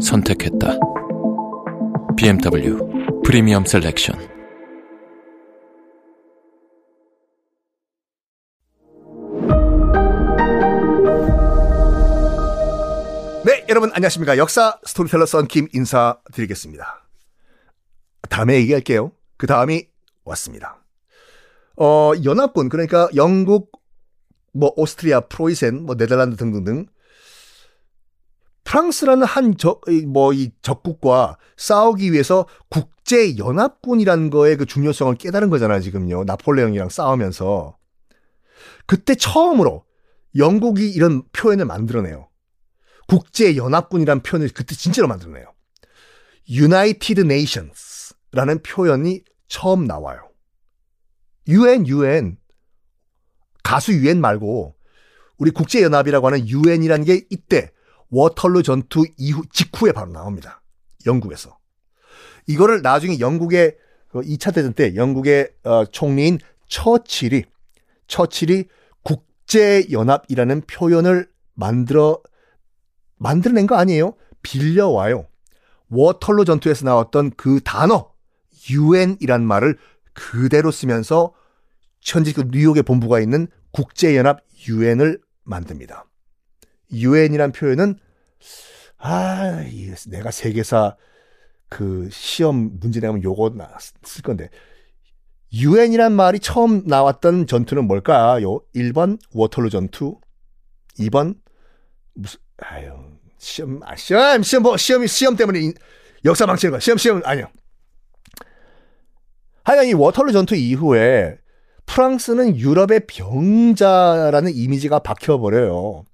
선택했다. BMW Premium Selection. 네, 여러분 안녕하십니까. 역사 스토리텔러 썬킴 인사드리겠습니다. 다음에 얘기할게요. 그 다음이 왔습니다. 어, 연합군, 그러니까 영국, 뭐, 오스트리아, 프로이센, 뭐, 네덜란드 등등등. 프랑스라는 한 적, 뭐, 이 적국과 싸우기 위해서 국제 연합군이라는 거의 그 중요성을 깨달은 거잖아요, 지금요. 나폴레옹이랑 싸우면서. 그때 처음으로 영국이 이런 표현을 만들어내요. 국제 연합군이란 표현을 그때 진짜로 만들어내요. United Nations라는 표현이 처음 나와요. UN, UN. 가수 UN 말고 우리 국제 연합이라고 하는 UN이라는 게 이때 워털루 전투 이후 직후에 바로 나옵니다. 영국에서. 이거를 나중에 영국의 2차 대전 때 영국의 어, 총리인 처칠이 처칠이 국제 연합이라는 표현을 만들어 만들어낸 거 아니에요? 빌려와요. 워털루 전투에서 나왔던 그 단어 UN이란 말을 그대로 쓰면서 현재 그 뉴욕에 본부가 있는 국제연합 UN을 만듭니다. UN이란 표현은 아, 내가 세계사 그 시험 문제 내면 요거 쓸 건데 UN이란 말이 처음 나왔던 전투는 뭘까요? 1번 워털루 전투, 2번 무슨 아유 시험 아 시험 시험 뭐 시험이 시험 때문에 역사 망치는 거야. 시험 시험 아니요. 하여간 이 워털루 전투 이후에 프랑스는 유럽의 병자라는 이미지가 박혀버려요.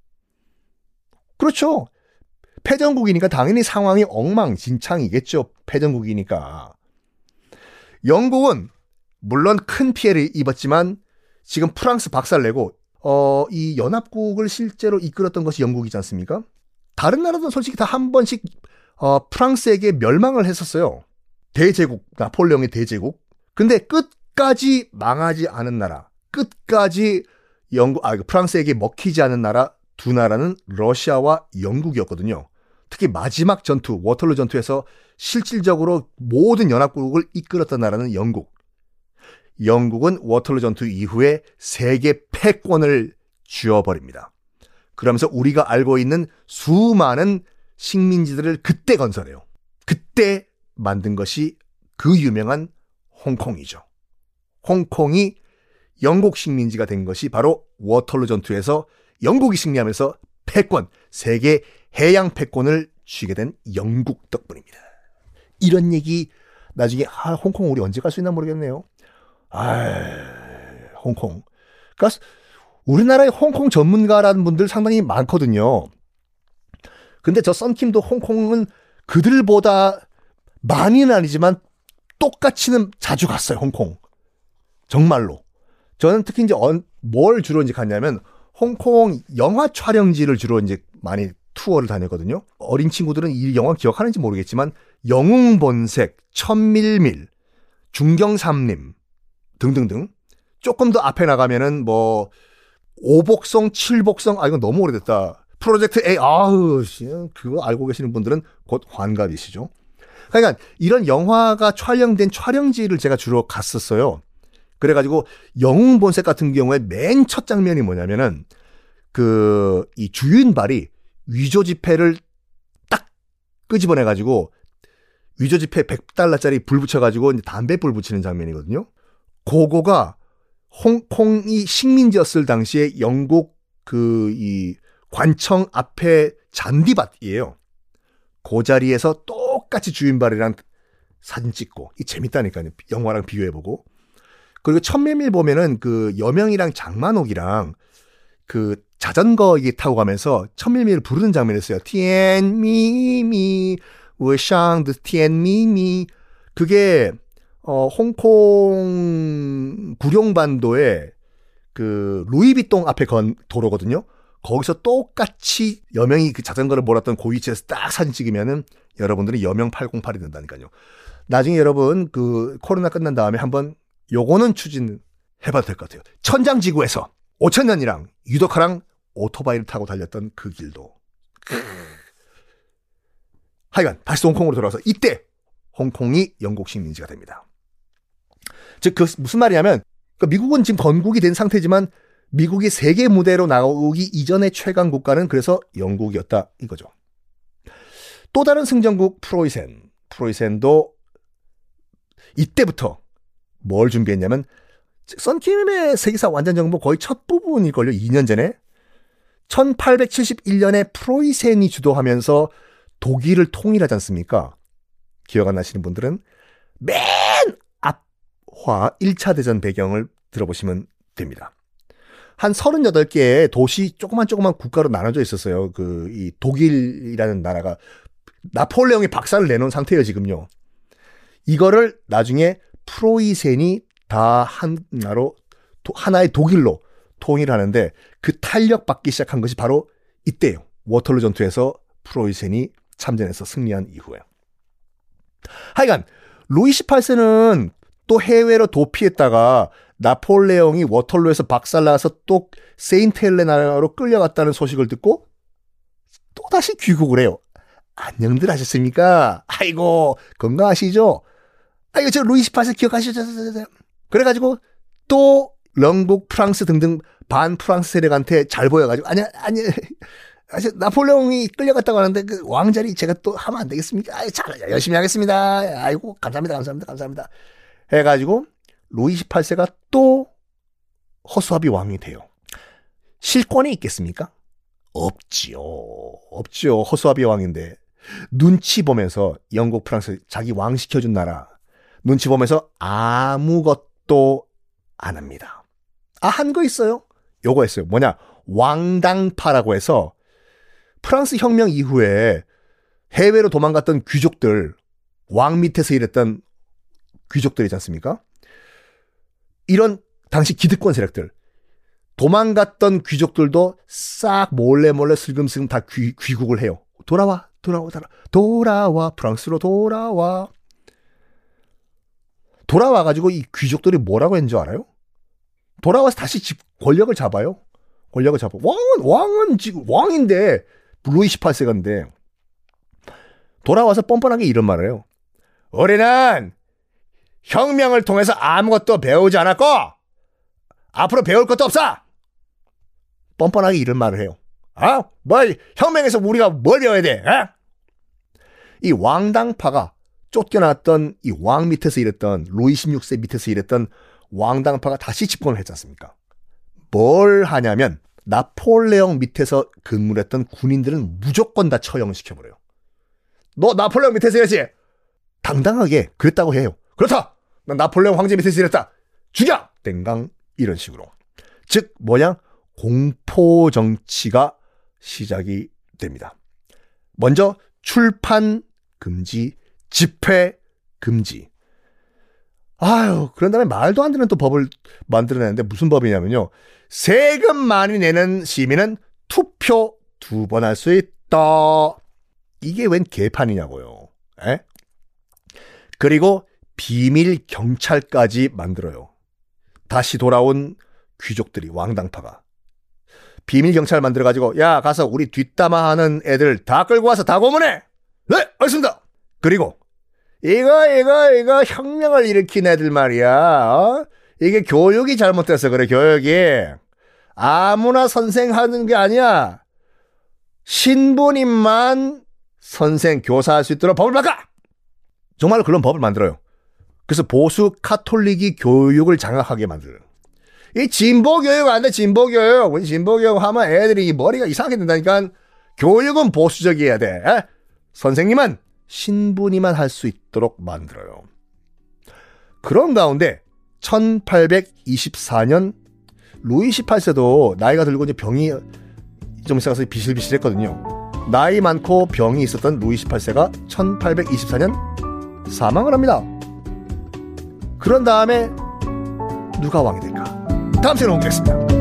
그렇죠. 패전국이니까 당연히 상황이 엉망진창이겠죠. 패전국이니까. 영국은 물론 큰 피해를 입었지만 지금 프랑스 박살내고 어, 이 연합국을 실제로 이끌었던 것이 영국이지 않습니까? 다른 나라도 솔직히 다 한 번씩 어, 프랑스에게 멸망을 했었어요. 대제국, 나폴레옹의 대제국. 근데 끝까지 망하지 않은 나라, 끝까지 영국, 아, 프랑스에게 먹히지 않은 나라 두 나라는 러시아와 영국이었거든요. 특히 마지막 전투, 워털루 전투에서 실질적으로 모든 연합국을 이끌었던 나라는 영국. 영국은 워털루 전투 이후에 세계 패권을 쥐어버립니다. 그러면서 우리가 알고 있는 수많은 식민지들을 그때 건설해요. 그때 만든 것이 그 유명한 홍콩이죠. 홍콩이 영국 식민지가 된 것이 바로 워털루 전투에서 영국이 승리하면서 패권, 세계 해양 패권을 쥐게 된 영국 덕분입니다. 이런 얘기 나중에 아, 홍콩 우리 언제 갈 수 있나 모르겠네요. 아, 홍콩. 그러니까 우리나라의 홍콩 전문가라는 분들 상당히 많거든요. 근데 저 썬킴도 홍콩은 그들보다 많이는 아니지만 똑같이는 자주 갔어요, 홍콩. 정말로. 저는 특히 이제 뭘 주로 이제 갔냐면 홍콩 영화 촬영지를 주로 이제 많이 투어를 다녔거든요. 어린 친구들은 이 영화 기억하는지 모르겠지만 영웅본색, 천밀밀, 중경삼림 등등등 조금 더 앞에 나가면은 뭐 오복성, 칠복성 아 이건 너무 오래됐다. 프로젝트 A 아우 그거 알고 계시는 분들은 곧 환갑이시죠. 그러니까 이런 영화가 촬영된 촬영지를 제가 주로 갔었어요. 그래가지고 영웅 본색 같은 경우에 맨 첫 장면이 뭐냐면은 그 이 주윤발이 위조 지폐를 딱 끄집어내가지고 위조 지폐 100달러짜리 불 붙여가지고 담배불 붙이는 장면이거든요. 그거가 홍콩이 식민지였을 당시에 영국 그 이 관청 앞에 잔디밭이에요. 그 자리에서 똑같이 주인발이랑 사진 찍고 이 재밌다니까요. 영화랑 비교해보고 그리고 천매밀 보면은 그 여명이랑 장만옥이랑 그 자전거 이게 타고 가면서 천밀미를 부르는 장면이 있어요. 티엔미미 워샹드 티엔미미 그게 어 홍콩 구룡반도에 그 루이비통 앞에 건 도로거든요. 거기서 똑같이 여명이 그 자전거를 몰았던 그 위치에서 딱 사진 찍으면은 여러분들이 여명 808이 된다니까요. 나중에 여러분 그 코로나 끝난 다음에 한번 요거는 추진해봐도 될 것 같아요. 천장지구에서 5천년이랑 유독하랑 오토바이를 타고 달렸던 그 길도. 하여간 다시 홍콩으로 돌아와서 이때 홍콩이 영국 식민지가 됩니다. 즉, 그 무슨 말이냐면 그러니까 미국은 지금 건국이 된 상태지만 미국이 세계 무대로 나오기 이전의 최강 국가는 그래서 영국이었다 이거죠. 또 다른 승전국 프로이센. 프로이센도 이때부터 뭘 준비했냐면 썬킴의 세계사 완전 정복 거의 첫 부분일걸요. 2년 전에 1871년에 프로이센이 주도하면서 독일을 통일하지 않습니까? 기억 안 나시는 분들은 맨 앞화 1차 대전 배경을 들어보시면 됩니다. 한 38개의 도시 조그만 조그만 국가로 나눠져 있었어요. 그 이 독일이라는 나라가 나폴레옹이 박살을 내놓은 상태예요, 지금요. 이거를 나중에 프로이센이 다 하나로 하나의 독일로 통일하는데 그 탄력받기 시작한 것이 바로 이때요. 워털루 전투에서 프로이센이 참전해서 승리한 이후에. 하여간 루이 18세는 또 해외로 도피했다가 나폴레옹이 워털루에서 박살나서 또 세인트 헬레나로 끌려갔다는 소식을 듣고 또다시 귀국을 해요. 안녕들 하셨습니까? 아이고, 건강하시죠? 아이고, 저 루이 18세 기억하시죠? 그래가지고 또 영국, 프랑스 등등 반 프랑스 세력한테 잘 보여가지고, 아니, 아니, 아니, 나폴레옹이 끌려갔다고 하는데 그 왕자리 제가 또 하면 안 되겠습니까? 아이, 잘, 열심히 하겠습니다. 아이고, 감사합니다, 감사합니다, 감사합니다. 해가지고 루이 18세가 또 허수아비 왕이 돼요. 실권이 있겠습니까? 없지요. 없지요. 허수아비 왕인데. 눈치 보면서 영국, 프랑스 자기 왕 시켜준 나라 눈치 보면서 아무것도 안 합니다. 아, 한 거 있어요. 요거 했어요. 뭐냐? 왕당파라고 해서 프랑스 혁명 이후에 해외로 도망갔던 귀족들, 왕 밑에서 일했던 귀족들이지 않습니까? 이런 당시 기득권 세력들, 도망갔던 귀족들도 싹 몰래 몰래 슬금슬금 다 귀, 귀국을 해요. 돌아와, 돌아와, 돌아와, 돌아와, 프랑스로 돌아와. 돌아와가지고 이 귀족들이 뭐라고 했는 줄 알아요? 돌아와서 다시 집 권력을 잡아요. 권력을 잡아. 왕은 왕은 지금 왕인데 루이 18세가인데 돌아와서 뻔뻔하게 이런 말을 해요. 우리는 혁명을 통해서 아무것도 배우지 않았고 앞으로 배울 것도 없어. 뻔뻔하게 이런 말을 해요. 아, 뭘 혁명에서 우리가 뭘 배워야 돼? 어? 이 왕당파가 쫓겨났던 이 왕 밑에서 일했던 루이 16세 밑에서 일했던 왕당파가 다시 집권을 했지 않습니까? 뭘 하냐면 나폴레옹 밑에서 근무를 했던 군인들은 무조건 다 처형시켜버려요. 너 나폴레옹 밑에서 일했지? 당당하게 그랬다고 해요. 그렇다! 난 나폴레옹 황제 밑에서 일했다! 죽여! 땡강 이런 식으로. 즉 뭐냐? 공포 정치가 시작이 됩니다. 먼저 출판 금지, 집회 금지. 아유, 그런 다음에 말도 안 되는 또 법을 만들어내는데 무슨 법이냐면요. 세금 많이 내는 시민은 투표 두 번 할 수 있다. 이게 웬 개판이냐고요. 에? 그리고 비밀 경찰까지 만들어요. 다시 돌아온 귀족들이 왕당파가 비밀 경찰 만들어 가지고 야 가서 우리 뒷담화하는 애들 다 끌고 와서 다 고문해. 네, 알겠습니다. 그리고 이거 이거 이거 혁명을 일으킨 애들 말이야. 어? 이게 교육이 잘못돼서 그래 교육이 아무나 선생 하는 게 아니야. 신부님만 선생 교사할 수 있도록 법을 바꿔. 정말 그런 법을 만들어요. 그래서 보수 카톨릭이 교육을 장악하게 만들어요. 이 진보 교육 안 돼, 진보 교육. 우리 진보 교육 하면 애들이 머리가 이상하게 된다니까. 교육은 보수적이어야 돼. 에? 선생님은 신부님만 할 수 있도록 만들어요. 그런 가운데 1824년 루이 18세도 나이가 들고 이제 병이 좀 있어서 비실비실했거든요. 나이 많고 병이 있었던 루이 18세가 1824년 사망을 합니다. 그런 다음에 누가 왕이 될까? 다음 시간에 공개하겠습니다.